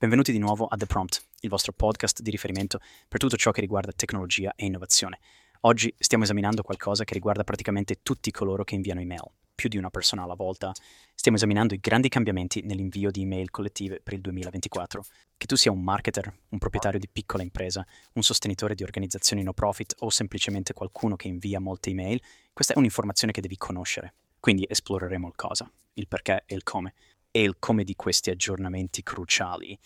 Benvenuti di nuovo a The Prompt, il vostro podcast di riferimento per tutto ciò che riguarda tecnologia e innovazione. Oggi stiamo esaminando qualcosa che riguarda praticamente tutti coloro che inviano email, più di una persona alla volta. Stiamo esaminando i grandi cambiamenti nell'invio di email collettive per il 2024. Che tu sia un marketer, un proprietario di piccola impresa, un sostenitore di organizzazioni no profit o semplicemente qualcuno che invia molte email, questa è un'informazione che devi conoscere. Quindi esploreremo il cosa, il perché e il come e il come di questi aggiornamenti cruciali.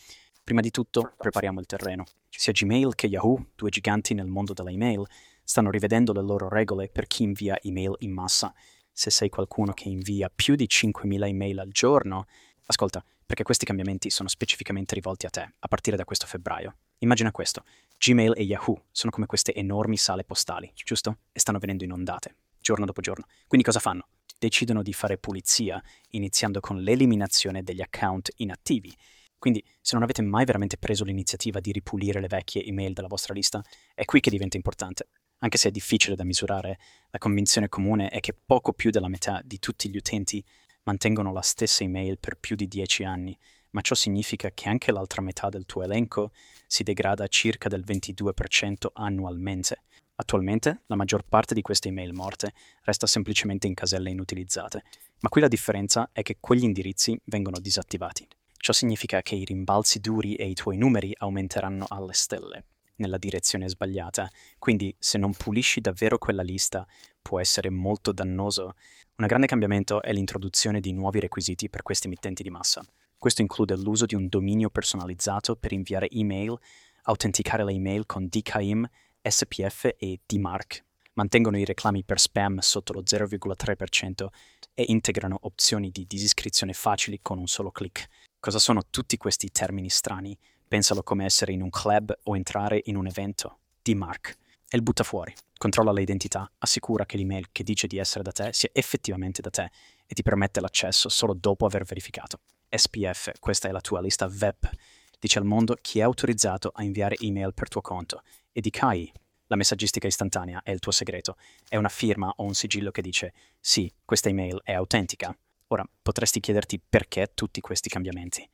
Prima di tutto, prepariamo il terreno. Sia Gmail che Yahoo, due giganti nel mondo della email, stanno rivedendo le loro regole per chi invia email in massa. Se sei qualcuno che invia più di 5.000 email al giorno, ascolta, perché questi cambiamenti sono specificamente rivolti a te, a partire da questo febbraio. Immagina questo, Gmail e Yahoo sono come queste enormi sale postali, giusto? E stanno venendo inondate, giorno dopo giorno. Quindi cosa fanno? Decidono di fare pulizia, iniziando con l'eliminazione degli account inattivi. Quindi, se non avete mai veramente preso l'iniziativa di ripulire le vecchie email dalla vostra lista, è qui che diventa importante. Anche se è difficile da misurare, la convinzione comune è che poco più della metà di tutti gli utenti mantengono la stessa email per più di 10 anni, ma ciò significa che anche l'altra metà del tuo elenco si degrada circa del 22% annualmente. Attualmente la maggior parte di queste email morte resta semplicemente in caselle inutilizzate, ma qui la differenza è che quegli indirizzi vengono disattivati. Ciò significa che i rimbalzi duri e i tuoi numeri aumenteranno alle stelle, nella direzione sbagliata, quindi se non pulisci davvero quella lista può essere molto dannoso. Un grande cambiamento è l'introduzione di nuovi requisiti per questi emittenti di massa. Questo include l'uso di un dominio personalizzato per inviare email, autenticare le email con DKIM SPF e DMARC. Mantengono i reclami per spam sotto lo 0,3% e integrano opzioni di disiscrizione facili con un solo clic. Cosa sono tutti questi termini strani? Pensalo come essere in un club o entrare in un evento. DMARC. E il butta fuori. Controlla le identità, assicura che l'email che dice di essere da te sia effettivamente da te e ti permette l'accesso solo dopo aver verificato. SPF, questa è la tua lista VEP. Dice al mondo chi è autorizzato a inviare email per tuo conto e di Kai. La messaggistica istantanea è il tuo segreto. È una firma o un sigillo che dice sì, questa email è autentica. Ora, potresti chiederti perché tutti questi cambiamenti.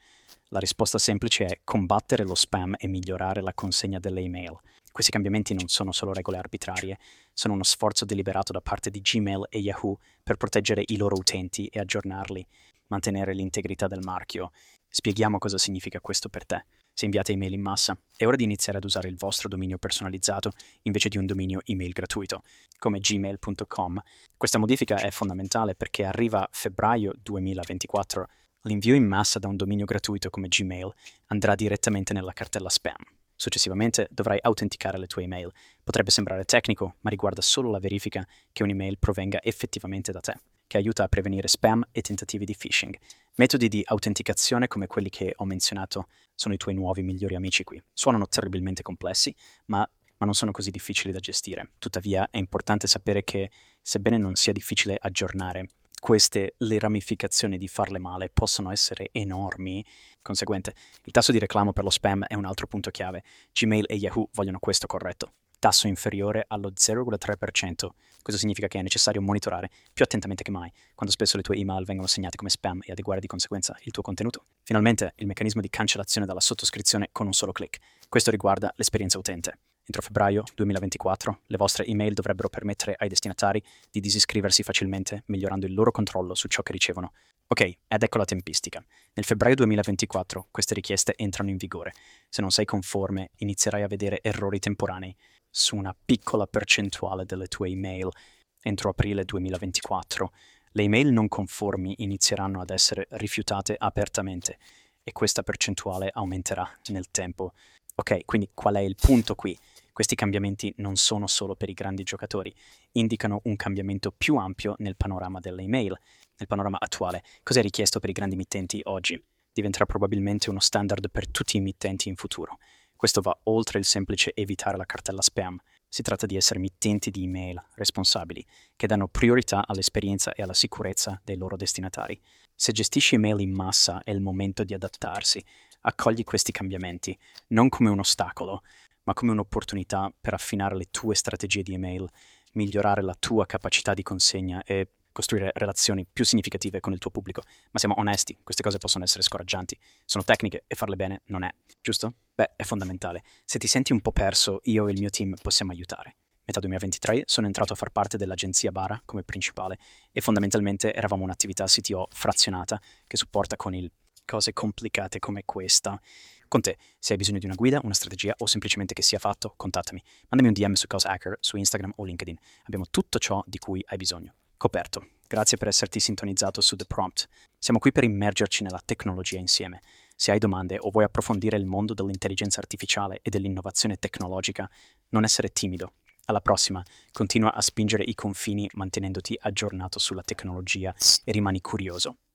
La risposta semplice è combattere lo spam e migliorare la consegna delle email. Questi cambiamenti non sono solo regole arbitrarie, sono uno sforzo deliberato da parte di Gmail e Yahoo per proteggere i loro utenti e aggiornarli, mantenere l'integrità del marchio. Spieghiamo cosa significa questo per te se inviate email in massa. È ora di iniziare ad usare il vostro dominio personalizzato invece di un dominio email gratuito, come gmail.com. Questa modifica è fondamentale perché arriva febbraio 2024. L'invio in massa da un dominio gratuito come Gmail andrà direttamente nella cartella spam. Successivamente dovrai autenticare le tue email. Potrebbe sembrare tecnico, ma riguarda solo la verifica che un'email provenga effettivamente da te, che aiuta a prevenire spam e tentativi di phishing. Metodi di autenticazione come quelli che ho menzionato sono i tuoi nuovi migliori amici qui. Suonano terribilmente complessi, ma, ma non sono così difficili da gestire. Tuttavia è importante sapere che, sebbene non sia difficile aggiornare, queste, le ramificazioni di farle male possono essere enormi. Conseguente, il tasso di reclamo per lo spam è un altro punto chiave. Gmail e Yahoo vogliono questo corretto tasso inferiore allo 0,3%. Questo significa che è necessario monitorare più attentamente che mai quando spesso le tue email vengono segnate come spam e adeguare di conseguenza il tuo contenuto. Finalmente, il meccanismo di cancellazione dalla sottoscrizione con un solo clic. Questo riguarda l'esperienza utente. Entro febbraio 2024 le vostre email dovrebbero permettere ai destinatari di disiscriversi facilmente, migliorando il loro controllo su ciò che ricevono. Ok, ed ecco la tempistica. Nel febbraio 2024 queste richieste entrano in vigore. Se non sei conforme, inizierai a vedere errori temporanei su una piccola percentuale delle tue email entro aprile 2024. Le email non conformi inizieranno ad essere rifiutate apertamente e questa percentuale aumenterà nel tempo. Ok, quindi qual è il punto qui? Questi cambiamenti non sono solo per i grandi giocatori, indicano un cambiamento più ampio nel panorama delle email, nel panorama attuale. Cos'è richiesto per i grandi emittenti oggi? Diventerà probabilmente uno standard per tutti i emittenti in futuro. Questo va oltre il semplice evitare la cartella spam. Si tratta di essere emittenti di email responsabili, che danno priorità all'esperienza e alla sicurezza dei loro destinatari. Se gestisci email in massa è il momento di adattarsi. Accogli questi cambiamenti, non come un ostacolo, ma come un'opportunità per affinare le tue strategie di email, migliorare la tua capacità di consegna e costruire relazioni più significative con il tuo pubblico, ma siamo onesti, queste cose possono essere scoraggianti, sono tecniche e farle bene non è, giusto? Beh, è fondamentale. Se ti senti un po' perso, io e il mio team possiamo aiutare. Metà 2023 sono entrato a far parte dell'agenzia Bara come principale e fondamentalmente eravamo un'attività CTO frazionata che supporta con il cose complicate come questa. Con te, se hai bisogno di una guida, una strategia o semplicemente che sia fatto, contattami. Mandami un DM su Cause Hacker su Instagram o LinkedIn. Abbiamo tutto ciò di cui hai bisogno. Coperto. Grazie per esserti sintonizzato su The Prompt. Siamo qui per immergerci nella tecnologia insieme. Se hai domande o vuoi approfondire il mondo dell'intelligenza artificiale e dell'innovazione tecnologica, non essere timido. Alla prossima, continua a spingere i confini mantenendoti aggiornato sulla tecnologia e rimani curioso.